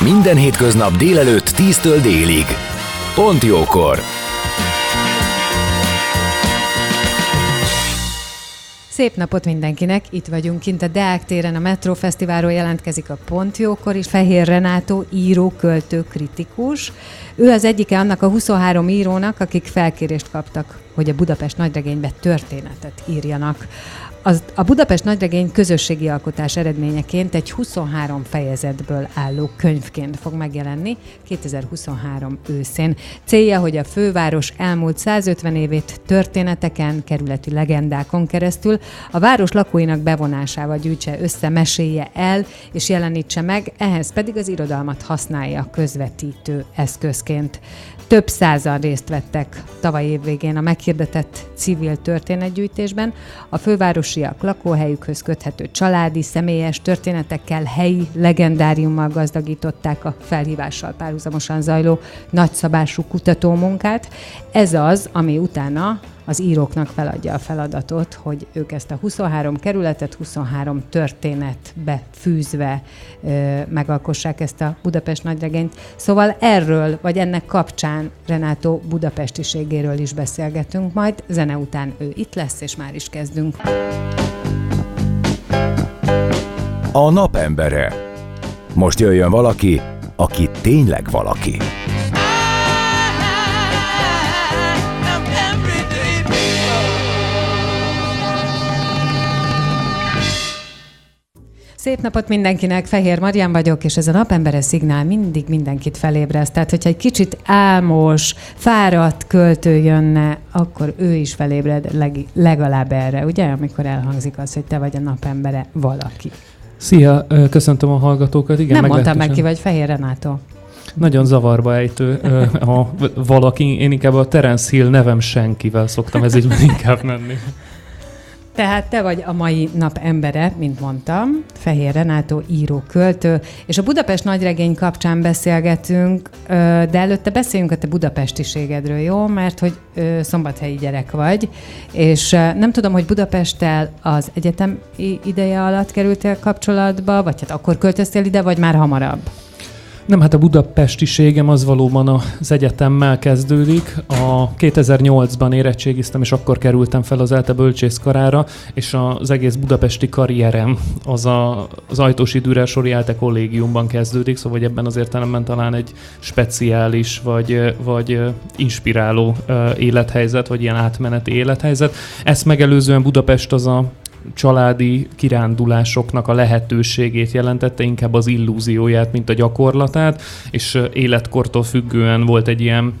Minden hétköznap délelőtt 10-től délig. Pont jókor! Szép napot mindenkinek! Itt vagyunk kint a Deák téren, a Metro Fesztiválról jelentkezik a Pontjókor is. Fehér Renátó, író, költő, kritikus. Ő az egyike annak a 23 írónak, akik felkérést kaptak, hogy a Budapest nagyregénybe történetet írjanak. Az, a Budapest nagyregény közösségi alkotás eredményeként egy 23 fejezetből álló könyvként fog megjelenni 2023 őszén. Célja, hogy a főváros elmúlt 150 évét történeteken, kerületi legendákon keresztül a város lakóinak bevonásával gyűjtse össze, mesélje el és jelenítse meg, ehhez pedig az irodalmat használja közvetítő eszközként. Több százan részt vettek tavaly évvégén a meghirdetett civil történetgyűjtésben. A fővárosiak lakóhelyükhöz köthető családi, személyes történetekkel, helyi legendáriummal gazdagították a felhívással párhuzamosan zajló nagyszabású kutatómunkát. Ez az, ami utána az íróknak feladja a feladatot, hogy ők ezt a 23 kerületet 23 történetbe fűzve ö, megalkossák ezt a Budapest nagyregényt. Szóval erről, vagy ennek kapcsán Renátó budapestiségéről is beszélgetünk majd. Zene után ő itt lesz, és már is kezdünk. A napembere. Most jöjjön valaki, aki tényleg valaki. Szép napot mindenkinek, Fehér Marian vagyok, és ez a napembere szignál mindig mindenkit felébreszt. Tehát, hogyha egy kicsit álmos, fáradt költő jönne, akkor ő is felébred leg, legalább erre, ugye? Amikor elhangzik az, hogy te vagy a napembere valaki. Szia, köszöntöm a hallgatókat. Igen, Nem mondtam meg ki, vagy Fehér Renátó. Nagyon zavarba ejtő a valaki. Én inkább a Terence Hill nevem senkivel szoktam ez így inkább menni. Tehát te vagy a mai nap embere, mint mondtam, Fehér Renátó, író, költő, és a Budapest nagyregény kapcsán beszélgetünk, de előtte beszéljünk a te budapestiségedről, jó? Mert hogy szombathelyi gyerek vagy, és nem tudom, hogy Budapesttel az egyetem ideje alatt kerültél kapcsolatba, vagy hát akkor költöztél ide, vagy már hamarabb? Nem, hát a budapestiségem az valóban az egyetemmel kezdődik. A 2008-ban érettségiztem, és akkor kerültem fel az ELTE bölcsészkarára, és az egész budapesti karrierem az a, az Ajtósi Dürer Sori ELTE kollégiumban kezdődik, szóval hogy ebben az értelemben talán egy speciális, vagy, vagy inspiráló élethelyzet, vagy ilyen átmeneti élethelyzet. Ezt megelőzően Budapest az a családi kirándulásoknak a lehetőségét jelentette, inkább az illúzióját, mint a gyakorlatát, és életkortól függően volt egy ilyen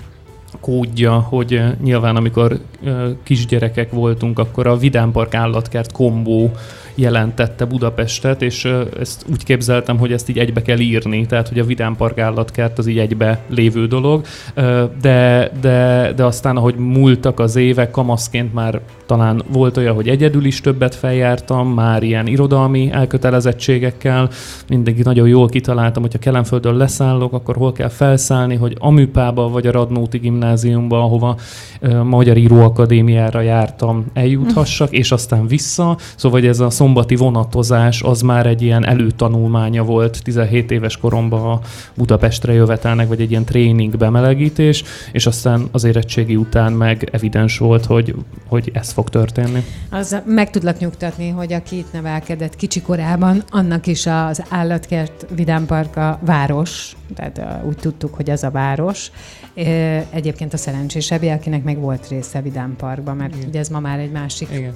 kódja, hogy ö, nyilván amikor ö, kisgyerekek voltunk, akkor a Vidámpark állatkert kombó jelentette Budapestet, és ö, ezt úgy képzeltem, hogy ezt így egybe kell írni, tehát hogy a Vidámpark állatkert az így egybe lévő dolog, de, de, de aztán ahogy múltak az évek, kamaszként már talán volt olyan, hogy egyedül is többet feljártam, már ilyen irodalmi elkötelezettségekkel, mindig nagyon jól kitaláltam, hogyha Kelenföldön leszállok, akkor hol kell felszállni, hogy Amüpába vagy a Radnóti gimnáziumba, ahova ö, Magyar Íróakadémiára jártam, eljuthassak, és aztán vissza. Szóval hogy ez a szombati vonatozás az már egy ilyen előtanulmánya volt 17 éves koromban a Budapestre jövetelnek, vagy egy ilyen tréning bemelegítés, és aztán az érettségi után meg evidens volt, hogy, hogy ez fog történni. Az meg tudlak nyugtatni, hogy aki itt nevelkedett kicsi korában, annak is az állatkert Vidámpark a város, tehát úgy tudtuk, hogy az a város. Egyébként a szerencsésebbé, akinek meg volt része Vidámparkban, mert Igen. ugye ez ma már egy másik Igen.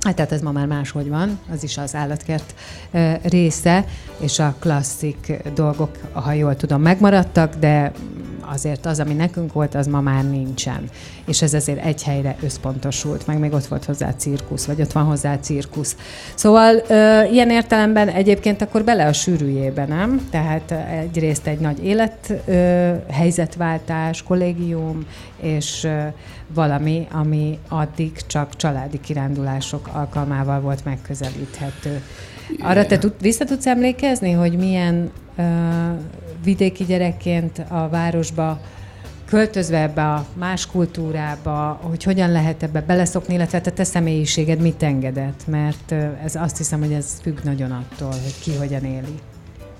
Hát tehát ez ma már máshogy van, az is az állatkert része, és a klasszik dolgok, ha jól tudom, megmaradtak, de azért az, ami nekünk volt, az ma már nincsen. És ez azért egy helyre összpontosult, meg még ott volt hozzá cirkusz, vagy ott van hozzá cirkusz. Szóval ö, ilyen értelemben egyébként akkor bele a sűrűjébe, nem? Tehát egyrészt egy nagy élet ö, helyzetváltás, kollégium, és ö, valami, ami addig csak családi kirándulások alkalmával volt megközelíthető. Arra te tud, vissza tudsz emlékezni, hogy milyen uh, vidéki gyerekként a városba költözve ebbe a más kultúrába, hogy hogyan lehet ebbe beleszokni, illetve te, te személyiséged mit engedett, mert ez azt hiszem, hogy ez függ nagyon attól, hogy ki hogyan éli.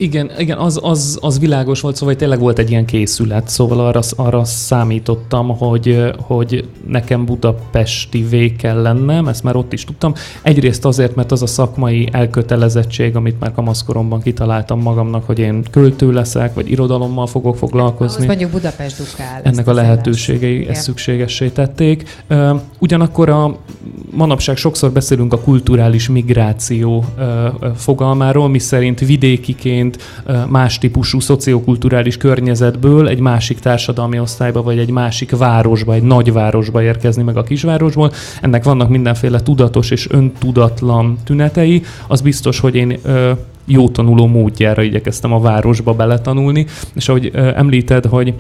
Igen, igen az, az, az világos volt, szóval tényleg volt egy ilyen készület, szóval arra, arra számítottam, hogy, hogy nekem budapesti vé kell lennem, ezt már ott is tudtam. Egyrészt azért, mert az a szakmai elkötelezettség, amit már kamaszkoromban kitaláltam magamnak, hogy én költő leszek, vagy irodalommal fogok foglalkozni. Ahhoz mondjuk Budapest dukál. Ennek a lehetőségei ezt szükségessé tették. Ugyanakkor a manapság sokszor beszélünk a kulturális migráció fogalmáról, mi szerint vidékiként egyébként más típusú szociokulturális környezetből egy másik társadalmi osztályba, vagy egy másik városba, egy nagyvárosba érkezni meg a kisvárosból. Ennek vannak mindenféle tudatos és öntudatlan tünetei. Az biztos, hogy én jó tanuló módjára igyekeztem a városba beletanulni, és ahogy említed, hogy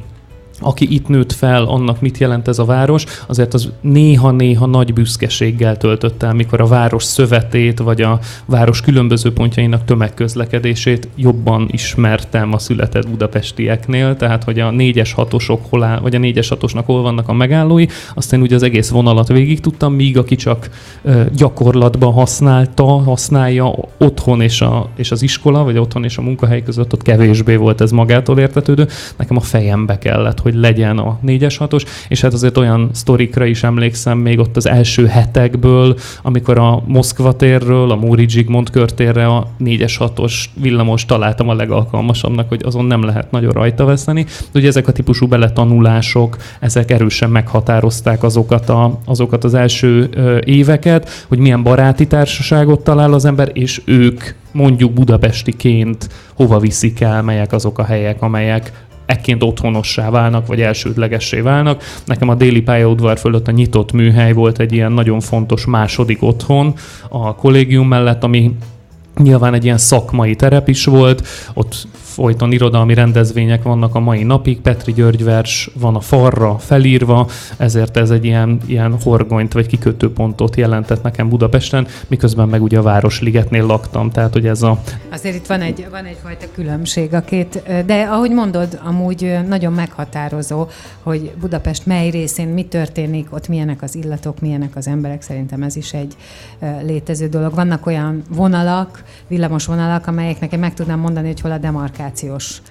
aki itt nőtt fel, annak mit jelent ez a város, azért az néha-néha nagy büszkeséggel töltött el, mikor a város szövetét, vagy a város különböző pontjainak tömegközlekedését jobban ismertem a született budapestieknél, tehát hogy a 4-es 6-osok hol áll, vagy a 4-es 6-osnak hol vannak a megállói, aztán ugye az egész vonalat végig tudtam, míg aki csak ö, gyakorlatban használta, használja otthon és, a, és az iskola, vagy otthon és a munkahely között, ott kevésbé volt ez magától értetődő. Nekem a fejembe kellett, hogy legyen a 4-es 6-os, és hát azért olyan sztorikra is emlékszem még ott az első hetekből, amikor a Moszkva térről, a Múri Zsigmond körtérre a 4-es 6-os villamos találtam a legalkalmasabbnak, hogy azon nem lehet nagyon rajta veszeni. De ugye ezek a típusú beletanulások, ezek erősen meghatározták azokat, a, azokat az első ö, éveket, hogy milyen baráti társaságot talál az ember, és ők mondjuk budapestiként hova viszik el, melyek azok a helyek, amelyek ekként otthonossá válnak, vagy elsődlegessé válnak. Nekem a déli pályaudvar fölött a nyitott műhely volt egy ilyen nagyon fontos második otthon a kollégium mellett, ami Nyilván egy ilyen szakmai terep is volt, ott folyton irodalmi rendezvények vannak a mai napig, Petri György vers van a farra felírva, ezért ez egy ilyen, ilyen horgonyt vagy kikötőpontot jelentett nekem Budapesten, miközben meg ugye a Városligetnél laktam, tehát hogy ez a... Azért itt van, egy, van egyfajta különbség a két, de ahogy mondod, amúgy nagyon meghatározó, hogy Budapest mely részén mi történik, ott milyenek az illatok, milyenek az emberek, szerintem ez is egy létező dolog. Vannak olyan vonalak, villamos vonalak, amelyeknek én meg tudnám mondani, hogy hol a demarkációs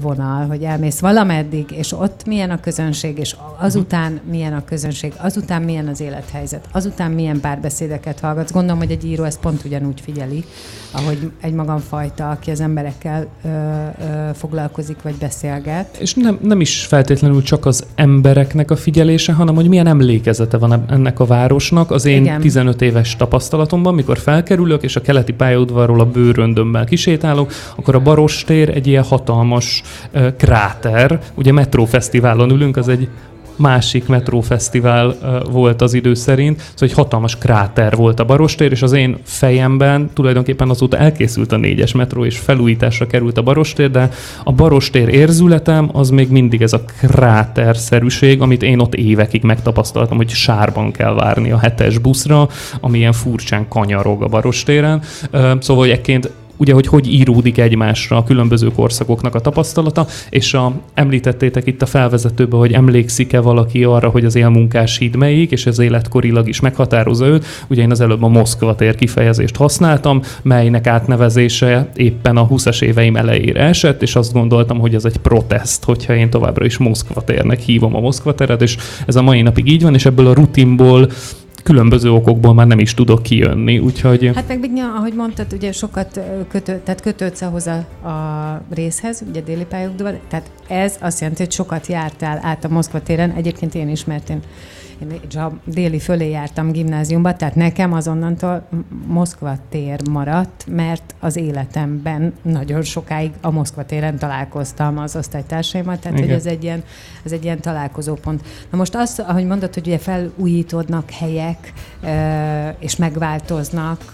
vonal, hogy elmész valameddig, és ott milyen a közönség, és azután milyen a közönség, azután milyen az élethelyzet, azután milyen párbeszédeket hallgatsz. Gondolom, hogy egy író ezt pont ugyanúgy figyeli, ahogy egy magamfajta, aki az emberekkel ö, ö, foglalkozik, vagy beszélget. És nem, nem is feltétlenül csak az embereknek a figyelése, hanem hogy milyen emlékezete van ennek a városnak. Az én Igen. 15 éves tapasztalatomban, mikor felkerülök, és a keleti pályaudvarról a bőröndömmel kisétálok, akkor a Barostér egy ilyen hatalmas uh, kráter. Ugye metrófesztiválon ülünk, az egy másik metrófesztivál volt az idő szerint, szóval egy hatalmas kráter volt a Barostér, és az én fejemben tulajdonképpen azóta elkészült a négyes metró, és felújításra került a Barostér, de a Barostér érzületem az még mindig ez a kráterszerűség, amit én ott évekig megtapasztaltam, hogy sárban kell várni a hetes buszra, ami ilyen furcsán kanyarog a Barostéren. Szóval, hogy ekként ugye, hogy hogy íródik egymásra a különböző korszakoknak a tapasztalata, és a, említettétek itt a felvezetőben, hogy emlékszik-e valaki arra, hogy az élmunkás híd melyik, és ez életkorilag is meghatározza őt. Ugye én az előbb a Moszkva tér kifejezést használtam, melynek átnevezése éppen a 20-as éveim elejére esett, és azt gondoltam, hogy ez egy protest, hogyha én továbbra is Moszkva térnek hívom a Moszkva teret, és ez a mai napig így van, és ebből a rutinból különböző okokból már nem is tudok kijönni, úgyhogy... Hát meg, ahogy mondtad, ugye sokat kötő, tehát kötődsz ahhoz a, a részhez, ugye déli pályákban, tehát ez azt jelenti, hogy sokat jártál át a Moszkva téren, egyébként én is, mert én a déli fölé jártam gimnáziumba, tehát nekem azonnantól Moszkva tér maradt, mert az életemben nagyon sokáig a Moszkva téren találkoztam az osztálytársaimmal, tehát Igen. hogy ez egy, ilyen, ez egy ilyen találkozópont. Na most azt, ahogy mondod, hogy ugye felújítódnak helyek, és megváltoznak,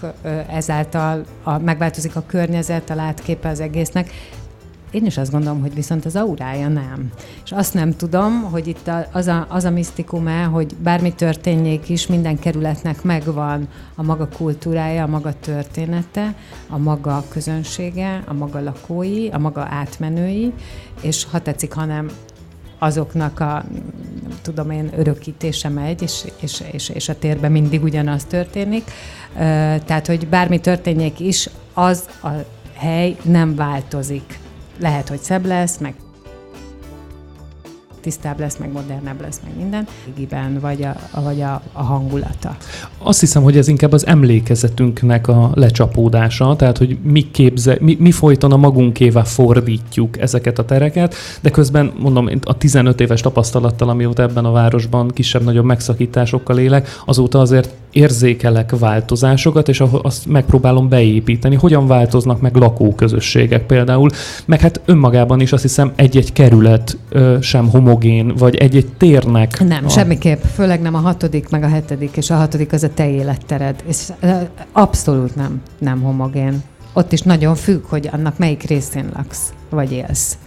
ezáltal a, megváltozik a környezet, a látképe az egésznek, én is azt gondolom, hogy viszont az aurája nem. És azt nem tudom, hogy itt az a, az a misztikum hogy bármi történjék is, minden kerületnek megvan a maga kultúrája, a maga története, a maga közönsége, a maga lakói, a maga átmenői, és ha tetszik, hanem azoknak a, tudom én, örökítése megy, és, és, és, és a térben mindig ugyanaz történik. Tehát, hogy bármi történjék is, az a hely nem változik lehet, hogy szebb lesz, meg tisztább lesz, meg modernebb lesz, meg minden, régiben, vagy a, vagy a, a hangulata. Azt hiszem, hogy ez inkább az emlékezetünknek a lecsapódása, tehát hogy mi, képze, mi, mi folyton a magunkével fordítjuk ezeket a tereket, de közben mondom, a 15 éves tapasztalattal, amióta ebben a városban kisebb-nagyobb megszakításokkal élek, azóta azért érzékelek változásokat, és azt megpróbálom beépíteni, hogyan változnak meg lakóközösségek például, meg hát önmagában is azt hiszem egy-egy kerület ö, sem homogén, vagy egy-egy térnek. Nem, a... semmiképp, főleg nem a hatodik, meg a hetedik, és a hatodik az a te élettered, és abszolút nem, nem homogén. Ott is nagyon függ, hogy annak melyik részén laksz, vagy élsz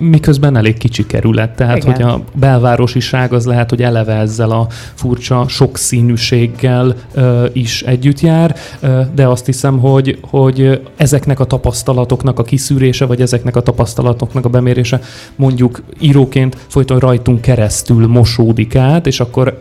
miközben elég kicsi kerület, tehát Igen. hogy a belvárosiság az lehet, hogy eleve ezzel a furcsa sokszínűséggel ö, is együtt jár, ö, de azt hiszem, hogy, hogy ezeknek a tapasztalatoknak a kiszűrése, vagy ezeknek a tapasztalatoknak a bemérése mondjuk íróként folyton rajtunk keresztül mosódik át, és akkor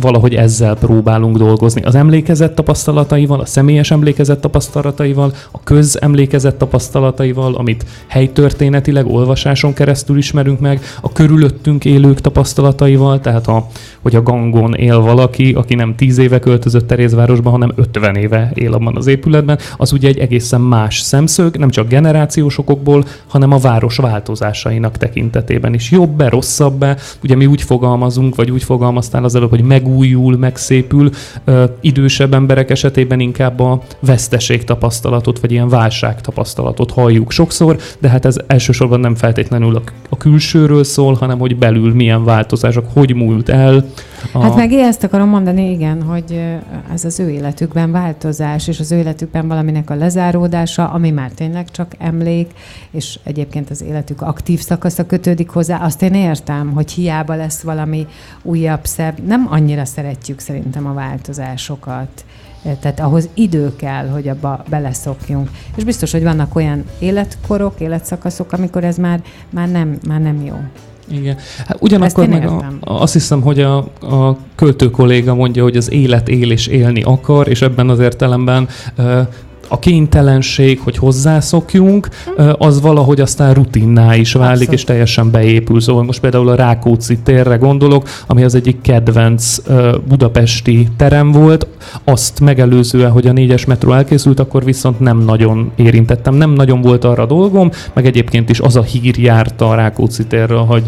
valahogy ezzel próbálunk dolgozni. Az emlékezett tapasztalataival, a személyes emlékezett tapasztalataival, a közemlékezett tapasztalataival, amit helytörténetileg olvasáson tapasztalaton keresztül ismerünk meg, a körülöttünk élők tapasztalataival, tehát a, hogy a gangon él valaki, aki nem 10 éve költözött Terézvárosban, hanem 50 éve él abban az épületben, az ugye egy egészen más szemszög, nem csak generációs okokból, hanem a város változásainak tekintetében is. Jobb-e, rosszabb-e? Ugye mi úgy fogalmazunk, vagy úgy fogalmaztál az előbb, hogy megújul, megszépül, ö, idősebb emberek esetében inkább a veszteség tapasztalatot, vagy ilyen válság tapasztalatot halljuk sokszor, de hát ez elsősorban nem feltétlenül feltétlenül a, a külsőről szól, hanem hogy belül milyen változások, hogy múlt el. A... Hát meg ezt akarom mondani, igen, hogy ez az ő életükben változás, és az ő életükben valaminek a lezáródása, ami már tényleg csak emlék, és egyébként az életük aktív szakasza kötődik hozzá, azt én értem, hogy hiába lesz valami újabb, szebb, nem annyira szeretjük szerintem a változásokat tehát ahhoz idő kell, hogy abba beleszokjunk. És biztos, hogy vannak olyan életkorok, életszakaszok, amikor ez már, már, nem, már nem jó. Igen. Hát ugyanakkor meg a, azt hiszem, hogy a, a költő kolléga mondja, hogy az élet él és élni akar, és ebben az értelemben a kénytelenség, hogy hozzászokjunk, az valahogy aztán rutinná is válik, Abszolút. és teljesen beépül. Szóval most például a Rákóczi térre gondolok, ami az egyik kedvenc budapesti terem volt. Azt megelőzően, hogy a négyes metró elkészült, akkor viszont nem nagyon érintettem, nem nagyon volt arra dolgom, meg egyébként is az a hír járta a Rákóczi térről, hogy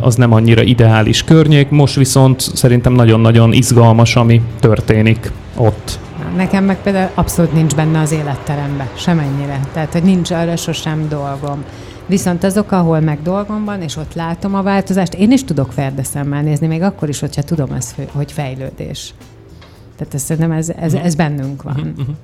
az nem annyira ideális környék. Most viszont szerintem nagyon-nagyon izgalmas, ami történik ott. Nekem meg például abszolút nincs benne az életterembe, semennyire. Tehát, hogy nincs arra sosem dolgom. Viszont azok, ahol meg dolgom van, és ott látom a változást, én is tudok ferdeszemmel nézni, még akkor is, hogyha tudom, ez, hogy fejlődés. Tehát ezt szerintem ez, ez, ez bennünk van. Uh-huh.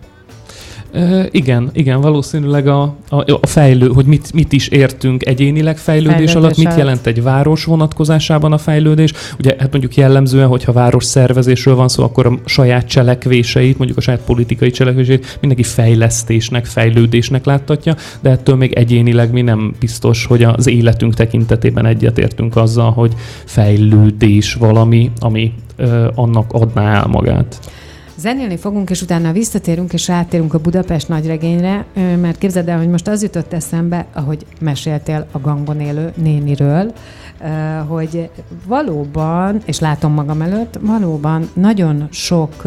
Igen, igen, valószínűleg a, a, a fejlő, hogy mit, mit is értünk egyénileg fejlődés, fejlődés alatt, mit jelent egy város vonatkozásában a fejlődés. Ugye hát mondjuk jellemzően, hogyha város szervezésről van szó, akkor a saját cselekvéseit, mondjuk a saját politikai cselekvéseit mindenki fejlesztésnek, fejlődésnek láttatja, de ettől még egyénileg mi nem biztos, hogy az életünk tekintetében egyetértünk azzal, hogy fejlődés valami, ami ö, annak adná el magát. Zenélni fogunk, és utána visszatérünk, és rátérünk a Budapest nagyregényre, mert képzeld el, hogy most az jutott eszembe, ahogy meséltél a gangon élő néniről, hogy valóban, és látom magam előtt, valóban nagyon sok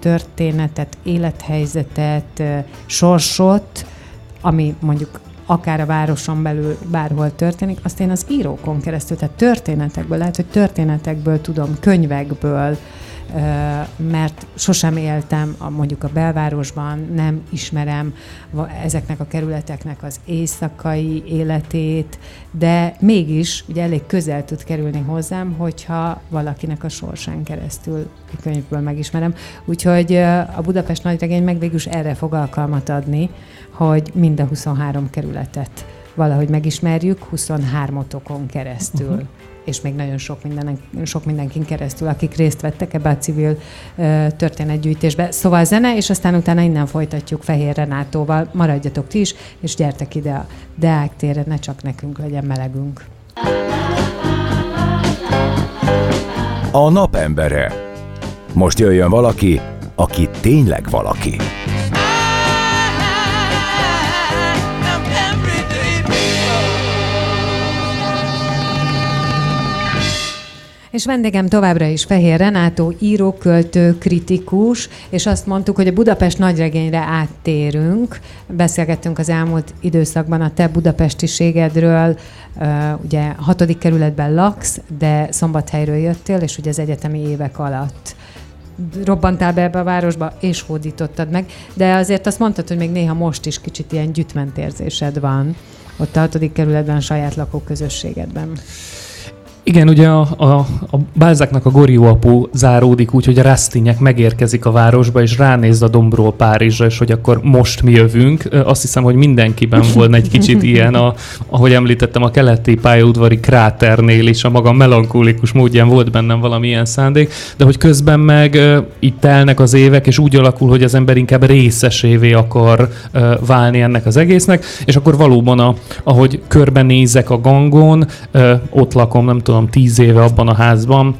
történetet, élethelyzetet, sorsot, ami mondjuk akár a városon belül bárhol történik, azt én az írókon keresztül, tehát történetekből, lehet, hogy történetekből tudom, könyvekből, mert sosem éltem a, mondjuk a belvárosban, nem ismerem ezeknek a kerületeknek az éjszakai életét, de mégis ugye elég közel tud kerülni hozzám, hogyha valakinek a sorsán keresztül a könyvből megismerem. Úgyhogy a Budapest nagyregény meg végül erre fog alkalmat adni, hogy mind a 23 kerületet valahogy megismerjük 23 otokon keresztül. Uh-huh és még nagyon sok, minden, sok mindenkin keresztül, akik részt vettek ebbe a civil történetgyűjtésbe. Szóval zene, és aztán utána innen folytatjuk Fehér Renátóval. Maradjatok ti is, és gyertek ide a Deák térre, ne csak nekünk legyen melegünk. A napembere. Most jöjjön valaki, aki tényleg valaki. És vendégem továbbra is Fehér Renátó, író, költő, kritikus, és azt mondtuk, hogy a Budapest nagyregényre áttérünk. Beszélgettünk az elmúlt időszakban a te budapestiségedről, ugye hatodik kerületben laksz, de Szombathelyről jöttél, és ugye az egyetemi évek alatt robbantál be ebbe a városba, és hódítottad meg, de azért azt mondtad, hogy még néha most is kicsit ilyen gyütmentérzésed van ott a hatodik kerületben, a saját lakóközösségedben. Igen, ugye a, a, a Bálzáknak a Gorióapu záródik úgy, hogy a Rastinyek megérkezik a városba, és ránéz a Dombról Párizsra, és hogy akkor most mi jövünk. Azt hiszem, hogy mindenkiben volna egy kicsit ilyen, a, ahogy említettem, a keleti pályaudvari kráternél is a maga melankólikus módján volt bennem valami ilyen szándék, de hogy közben meg itt telnek az évek, és úgy alakul, hogy az ember inkább részesévé akar válni ennek az egésznek, és akkor valóban, a, ahogy körbenézek a gangon, ott lakom, nem tudom, tudom, tíz éve abban a házban,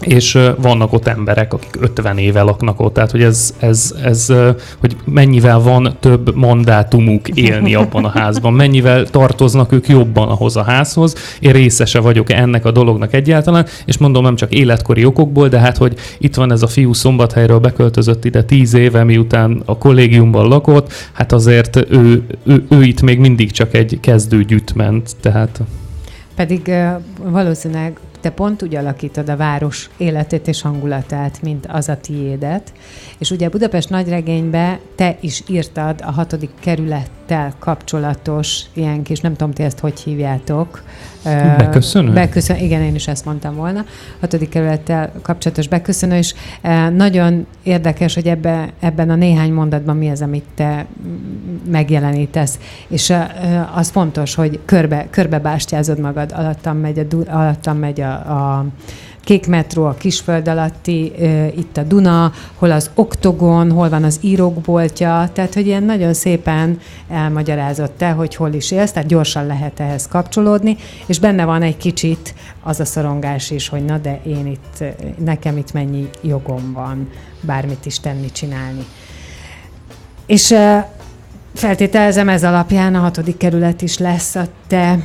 és vannak ott emberek, akik 50 éve laknak ott, tehát hogy ez, ez, ez, hogy mennyivel van több mandátumuk élni abban a házban, mennyivel tartoznak ők jobban ahhoz a házhoz, én részese vagyok ennek a dolognak egyáltalán, és mondom nem csak életkori okokból, de hát, hogy itt van ez a fiú szombathelyről beköltözött ide 10 éve, miután a kollégiumban lakott, hát azért ő, ő, ő itt még mindig csak egy kezdő gyűjtment, tehát... Pedig valószínűleg te pont úgy alakítod a város életét és hangulatát, mint az a tiédet. És ugye Budapest nagyregénybe te is írtad a hatodik kerülettel kapcsolatos ilyen kis, nem tudom, ti ezt hogy hívjátok. Beköszönő? Beköszön, igen, én is ezt mondtam volna. Hatodik kerülettel kapcsolatos beköszönő, és nagyon érdekes, hogy ebbe, ebben a néhány mondatban mi az, amit te megjelenítesz. És az fontos, hogy körbe, körbe bástyázod magad, alattam megy a, alattam megy a, a Kék metró, a Kisföld alatti, itt a Duna, hol az Oktogon, hol van az írókboltja, tehát hogy ilyen nagyon szépen elmagyarázott te, hogy hol is élsz, tehát gyorsan lehet ehhez kapcsolódni, és benne van egy kicsit az a szorongás is, hogy na de én itt, nekem itt mennyi jogom van bármit is tenni, csinálni. És feltételezem ez alapján a hatodik kerület is lesz a te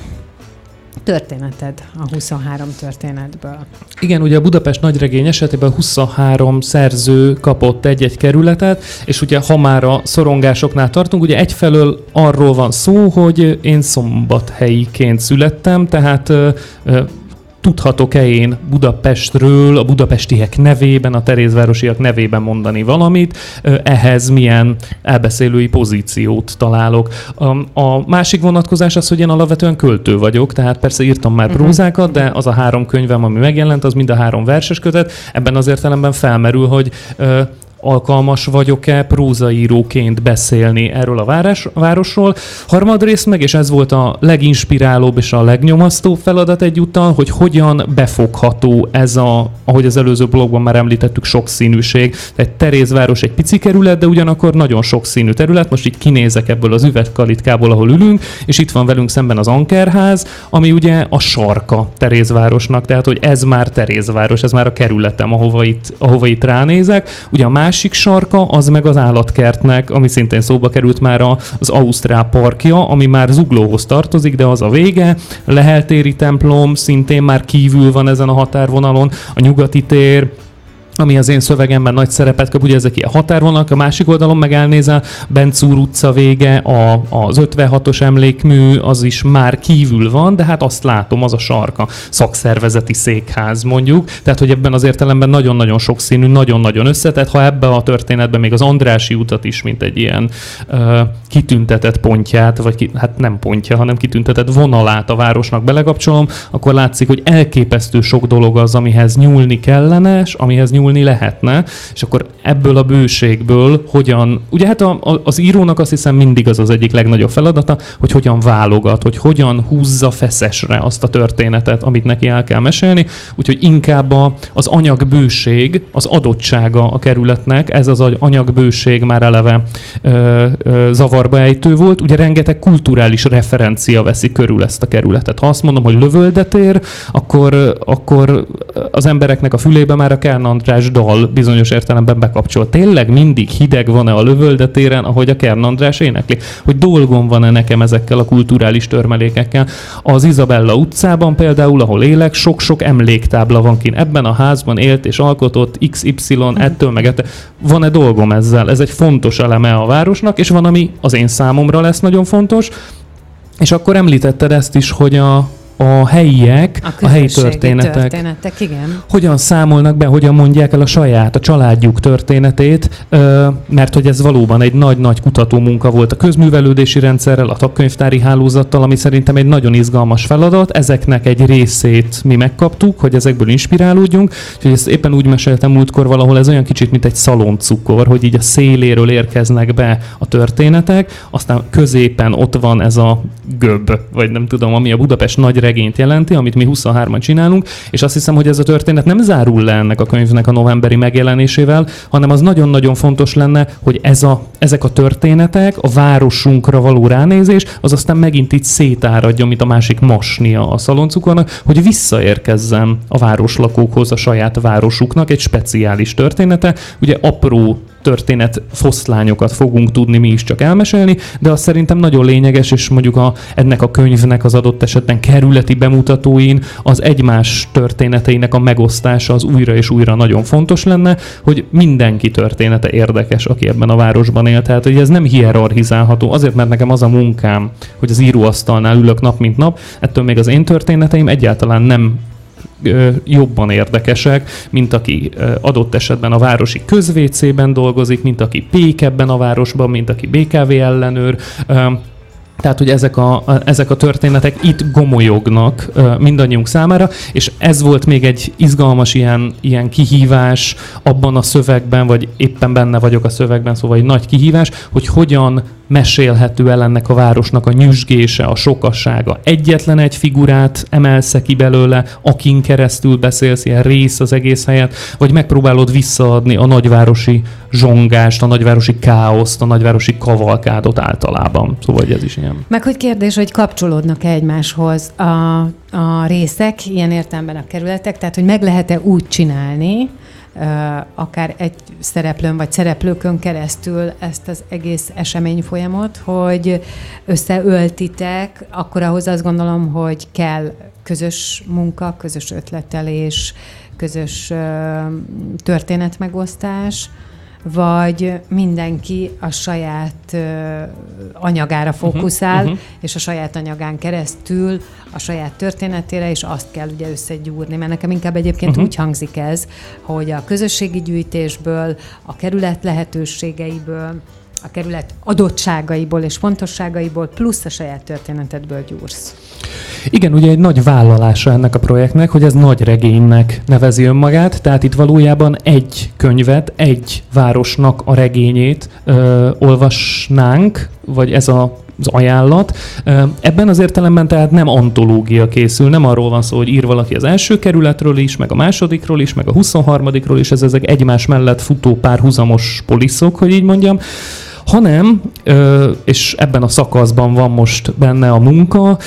történeted a 23 történetből. Igen, ugye a Budapest nagyregény esetében 23 szerző kapott egy-egy kerületet, és ugye ha már a szorongásoknál tartunk, ugye egyfelől arról van szó, hogy én szombathelyiként születtem, tehát tudhatok-e én Budapestről, a budapestiek nevében, a terézvárosiak nevében mondani valamit, ehhez milyen elbeszélői pozíciót találok. A másik vonatkozás az, hogy én alapvetően költő vagyok, tehát persze írtam már mhm. prózákat, de az a három könyvem, ami megjelent, az mind a három verses kötet. Ebben az értelemben felmerül, hogy alkalmas vagyok-e prózaíróként beszélni erről a város, városról. Harmadrészt meg, és ez volt a leginspirálóbb és a legnyomasztóbb feladat egyúttal, hogy hogyan befogható ez a, ahogy az előző blogban már említettük, sokszínűség. Egy Terézváros egy pici kerület, de ugyanakkor nagyon sokszínű terület. Most itt kinézek ebből az üvegkalitkából, ahol ülünk, és itt van velünk szemben az Ankerház, ami ugye a sarka Terézvárosnak, tehát hogy ez már Terézváros, ez már a kerületem, ahova itt, ahova itt ránézek. Ugye a más másik sarka az meg az állatkertnek, ami szintén szóba került már az Ausztrál parkja, ami már Zuglóhoz tartozik, de az a vége. Leheltéri templom szintén már kívül van ezen a határvonalon, a nyugati tér, ami az én szövegemben nagy szerepet kap, ugye ezek ilyen határvonalak, a másik oldalon meg elnézel, Bencúr utca vége, a, az 56-os emlékmű, az is már kívül van, de hát azt látom, az a sarka, szakszervezeti székház mondjuk, tehát hogy ebben az értelemben nagyon-nagyon sokszínű, nagyon-nagyon összetett, ha ebbe a történetben még az Andrási utat is, mint egy ilyen uh, kitüntetett pontját, vagy ki, hát nem pontja, hanem kitüntetett vonalát a városnak belekapcsolom, akkor látszik, hogy elképesztő sok dolog az, amihez nyúlni kellene, és amihez nyúlni tanulni lehetne, és akkor ebből a bőségből hogyan, ugye hát a, a, az írónak azt hiszem mindig az az egyik legnagyobb feladata, hogy hogyan válogat, hogy hogyan húzza feszesre azt a történetet, amit neki el kell mesélni, úgyhogy inkább a, az anyagbőség, az adottsága a kerületnek, ez az anyagbőség már eleve ö, ö, zavarba ejtő volt, ugye rengeteg kulturális referencia veszi körül ezt a kerületet. Ha azt mondom, hogy lövöldetér, akkor, akkor az embereknek a fülébe már a Kern András dal bizonyos értelemben bekapcsol. Tényleg mindig hideg van-e a lövöldetéren, ahogy a Kern András énekli? Hogy dolgom van-e nekem ezekkel a kulturális törmelékekkel? Az Izabella utcában például, ahol élek, sok-sok emléktábla van kint. Ebben a házban élt és alkotott XY, ettől meg ettől. Van-e dolgom ezzel? Ez egy fontos eleme a városnak, és van, ami az én számomra lesz nagyon fontos, és akkor említetted ezt is, hogy a, a helyiek, a, a helyi történetek, történetek igen. hogyan számolnak be, hogyan mondják el a saját, a családjuk történetét, mert hogy ez valóban egy nagy-nagy kutató munka volt a közművelődési rendszerrel, a tagkönyvtári hálózattal, ami szerintem egy nagyon izgalmas feladat. Ezeknek egy részét mi megkaptuk, hogy ezekből inspirálódjunk. Úgyhogy ezt éppen úgy meséltem múltkor valahol, ez olyan kicsit, mint egy szaloncukor, hogy így a széléről érkeznek be a történetek, aztán középen ott van ez a göb, vagy nem tudom, ami a Budapest nagy regényt jelenti, amit mi 23-an csinálunk, és azt hiszem, hogy ez a történet nem zárul le ennek a könyvnek a novemberi megjelenésével, hanem az nagyon-nagyon fontos lenne, hogy ez a, ezek a történetek, a városunkra való ránézés, az aztán megint itt szétáradjon, mint a másik masnia a szaloncukornak, hogy visszaérkezzen a városlakókhoz, a saját városuknak egy speciális története. Ugye apró történet foszlányokat fogunk tudni mi is csak elmesélni, de az szerintem nagyon lényeges, és mondjuk a, ennek a könyvnek az adott esetben kerületi bemutatóin az egymás történeteinek a megosztása az újra és újra nagyon fontos lenne, hogy mindenki története érdekes, aki ebben a városban él. Tehát, hogy ez nem hierarchizálható, azért, mert nekem az a munkám, hogy az íróasztalnál ülök nap mint nap, ettől még az én történeteim egyáltalán nem jobban érdekesek, mint aki adott esetben a városi közvécében dolgozik, mint aki pék ebben a városban, mint aki BKV ellenőr, tehát, hogy ezek a, ezek a történetek itt gomolyognak mindannyiunk számára, és ez volt még egy izgalmas ilyen, ilyen kihívás abban a szövegben, vagy éppen benne vagyok a szövegben, szóval egy nagy kihívás, hogy hogyan mesélhető el ennek a városnak a nyüzsgése, a sokassága. Egyetlen egy figurát emelsz ki belőle, akin keresztül beszélsz, ilyen rész az egész helyet, vagy megpróbálod visszaadni a nagyvárosi zsongást, a nagyvárosi káoszt, a nagyvárosi kavalkádot általában. Szóval ez is ilyen. Meg hogy kérdés, hogy kapcsolódnak-e egymáshoz a, a részek, ilyen értelemben a kerületek, tehát hogy meg lehet-e úgy csinálni, akár egy szereplőn vagy szereplőkön keresztül ezt az egész esemény folyamot, hogy összeöltitek, akkor ahhoz azt gondolom, hogy kell közös munka, közös ötletelés, közös történetmegosztás, vagy mindenki a saját anyagára mhm, fókuszál, uh-huh, uh-huh. és a saját anyagán keresztül a saját történetére, és azt kell ugye összegyúrni. Mert nekem inkább egyébként uh-huh. úgy hangzik ez, hogy a közösségi gyűjtésből, a kerület lehetőségeiből, a kerület adottságaiból és fontosságaiból, plusz a saját történetedből gyúrsz. Igen, ugye egy nagy vállalása ennek a projektnek, hogy ez nagy regénynek nevezi önmagát, tehát itt valójában egy könyvet, egy városnak a regényét ö, olvasnánk, vagy ez a az ajánlat. Ebben az értelemben tehát nem antológia készül, nem arról van szó, hogy ír valaki az első kerületről is, meg a másodikról is, meg a 23-ról is, ez ezek egymás mellett futó párhuzamos poliszok, hogy így mondjam, hanem, és ebben a szakaszban van most benne a munka,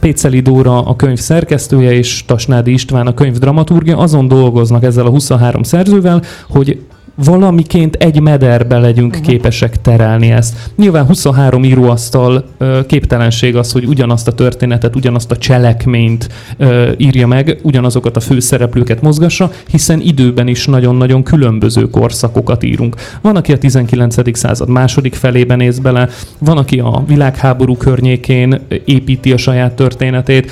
Péceli Dóra a könyv szerkesztője és Tasnádi István a könyv dramaturgia azon dolgoznak ezzel a 23 szerzővel, hogy valamiként egy mederbe legyünk uh-huh. képesek terelni ezt. Nyilván 23 íróasztal képtelenség az, hogy ugyanazt a történetet, ugyanazt a cselekményt írja meg, ugyanazokat a főszereplőket mozgassa, hiszen időben is nagyon-nagyon különböző korszakokat írunk. Van, aki a 19. század második felében néz bele, van, aki a világháború környékén építi a saját történetét,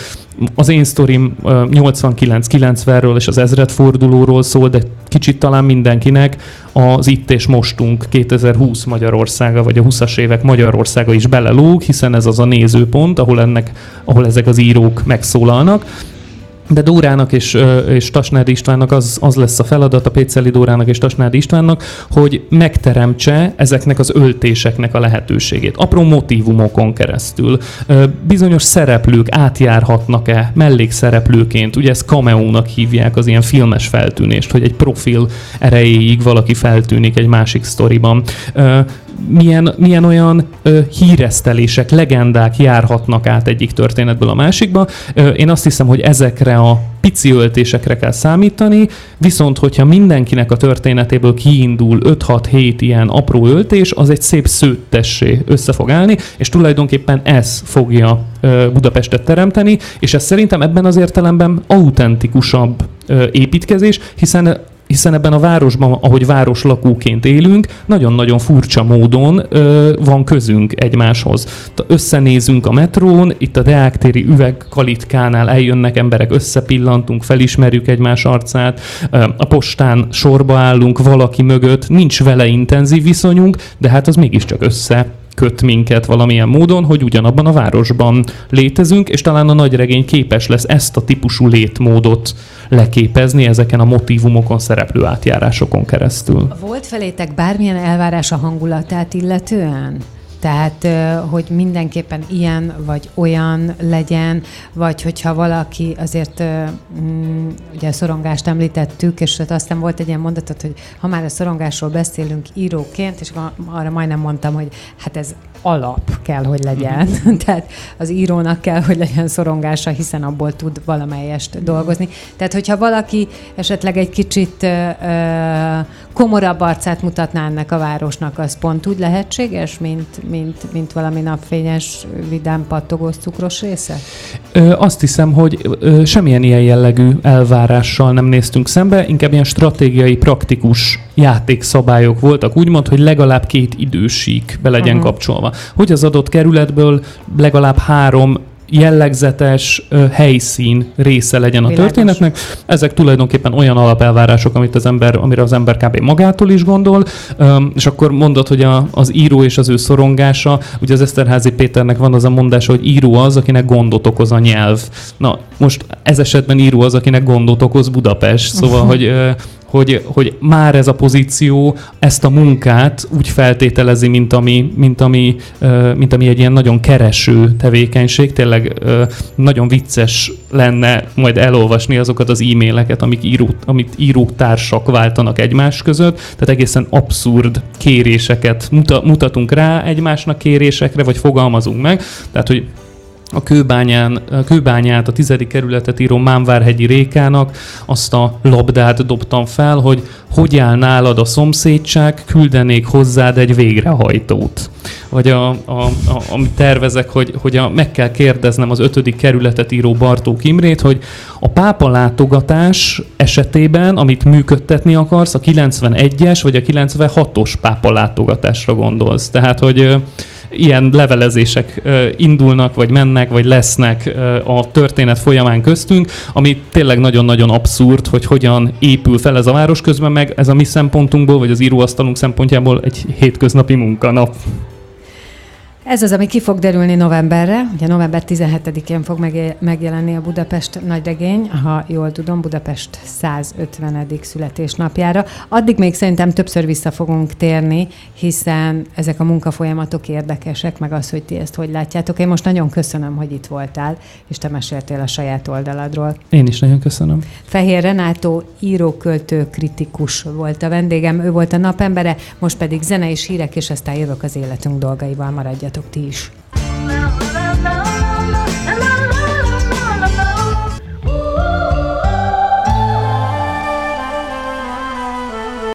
az én sztorim 89-90-ről és az ezredfordulóról szól, de kicsit talán mindenkinek az itt és mostunk 2020 Magyarországa, vagy a 20-as évek Magyarországa is belelóg, hiszen ez az a nézőpont, ahol, ennek, ahol ezek az írók megszólalnak. De Dórának és, és Tasnádi Istvánnak az, az lesz a feladat, a Péceli Dórának és Tasnádi Istvánnak, hogy megteremtse ezeknek az öltéseknek a lehetőségét. Apró motivumokon keresztül. Bizonyos szereplők átjárhatnak-e mellékszereplőként, ugye ezt cameo hívják az ilyen filmes feltűnést, hogy egy profil erejéig valaki feltűnik egy másik sztoriban milyen, milyen olyan ö, híresztelések, legendák járhatnak át egyik történetből a másikba. Ö, én azt hiszem, hogy ezekre a pici öltésekre kell számítani, viszont hogyha mindenkinek a történetéből kiindul 5-6-7 ilyen apró öltés, az egy szép szőttessé össze fog állni, és tulajdonképpen ez fogja Budapestet teremteni, és ez szerintem ebben az értelemben autentikusabb építkezés, hiszen hiszen ebben a városban, ahogy városlakóként élünk, nagyon-nagyon furcsa módon ö, van közünk egymáshoz. Összenézünk a metrón, itt a Deáktéri üvegkalitkánál eljönnek emberek, összepillantunk, felismerjük egymás arcát, ö, a postán sorba állunk valaki mögött, nincs vele intenzív viszonyunk, de hát az mégiscsak össze köt minket valamilyen módon, hogy ugyanabban a városban létezünk, és talán a nagyregény képes lesz ezt a típusú létmódot leképezni ezeken a motivumokon szereplő átjárásokon keresztül. Volt felétek bármilyen elvárás a hangulatát illetően? Tehát, hogy mindenképpen ilyen vagy olyan legyen, vagy hogyha valaki azért, mm, ugye a szorongást említettük, és aztán volt egy ilyen mondatot, hogy ha már a szorongásról beszélünk íróként, és arra majdnem mondtam, hogy hát ez alap kell, hogy legyen. Mm-hmm. Tehát az írónak kell, hogy legyen szorongása, hiszen abból tud valamelyest dolgozni. Tehát, hogyha valaki esetleg egy kicsit ö, komorabb arcát mutatná ennek a városnak, az pont úgy lehetséges, mint, mint, mint valami napfényes, vidám, pattogós, cukros része? Ö, azt hiszem, hogy ö, semmilyen ilyen jellegű elvárással nem néztünk szembe, inkább ilyen stratégiai, praktikus játékszabályok voltak, úgymond, hogy legalább két idősík be legyen uh-huh. kapcsolva. Hogy az adott kerületből legalább három jellegzetes helyszín része legyen a Világos. történetnek. Ezek tulajdonképpen olyan alapelvárások, amit az ember, amire az ember kb. magától is gondol, és akkor mondod, hogy a, az író és az ő szorongása, ugye az Eszterházi Péternek van az a mondása, hogy író az, akinek gondot okoz a nyelv. Na, most ez esetben író az, akinek gondot okoz Budapest, szóval, hogy hogy, hogy már ez a pozíció ezt a munkát úgy feltételezi, mint ami, mint ami, mint ami egy ilyen nagyon kereső tevékenység. Tényleg nagyon vicces lenne majd elolvasni azokat az e-maileket, amik író, amit írótársak váltanak egymás között, tehát egészen abszurd kéréseket mutatunk rá egymásnak kérésekre, vagy fogalmazunk meg. Tehát, hogy a kőbányán, a kőbányát, a tizedik kerületet író Mámvárhegyi Rékának azt a labdát dobtam fel, hogy hogy áll nálad a szomszédság, küldenék hozzád egy végrehajtót. Vagy a, a, a, amit tervezek, hogy, hogy a, meg kell kérdeznem az ötödik kerületet író Bartók Imrét, hogy a pápa látogatás esetében, amit működtetni akarsz, a 91-es vagy a 96-os pápa látogatásra gondolsz. Tehát, hogy ilyen levelezések indulnak, vagy mennek, vagy lesznek a történet folyamán köztünk, ami tényleg nagyon-nagyon abszurd, hogy hogyan épül fel ez a város közben, meg ez a mi szempontunkból, vagy az íróasztalunk szempontjából egy hétköznapi munkanap. Ez az, ami ki fog derülni novemberre. Ugye november 17-én fog megjelenni a Budapest nagyregény, ha jól tudom, Budapest 150. születésnapjára. Addig még szerintem többször vissza fogunk térni, hiszen ezek a munkafolyamatok érdekesek, meg az, hogy ti ezt hogy látjátok. Én most nagyon köszönöm, hogy itt voltál, és te meséltél a saját oldaladról. Én is nagyon köszönöm. Fehér Renátó íróköltő kritikus volt a vendégem, ő volt a napembere, most pedig zene és hírek, és aztán jövök az életünk dolgaival. Maradjatok hallgassátok ti is.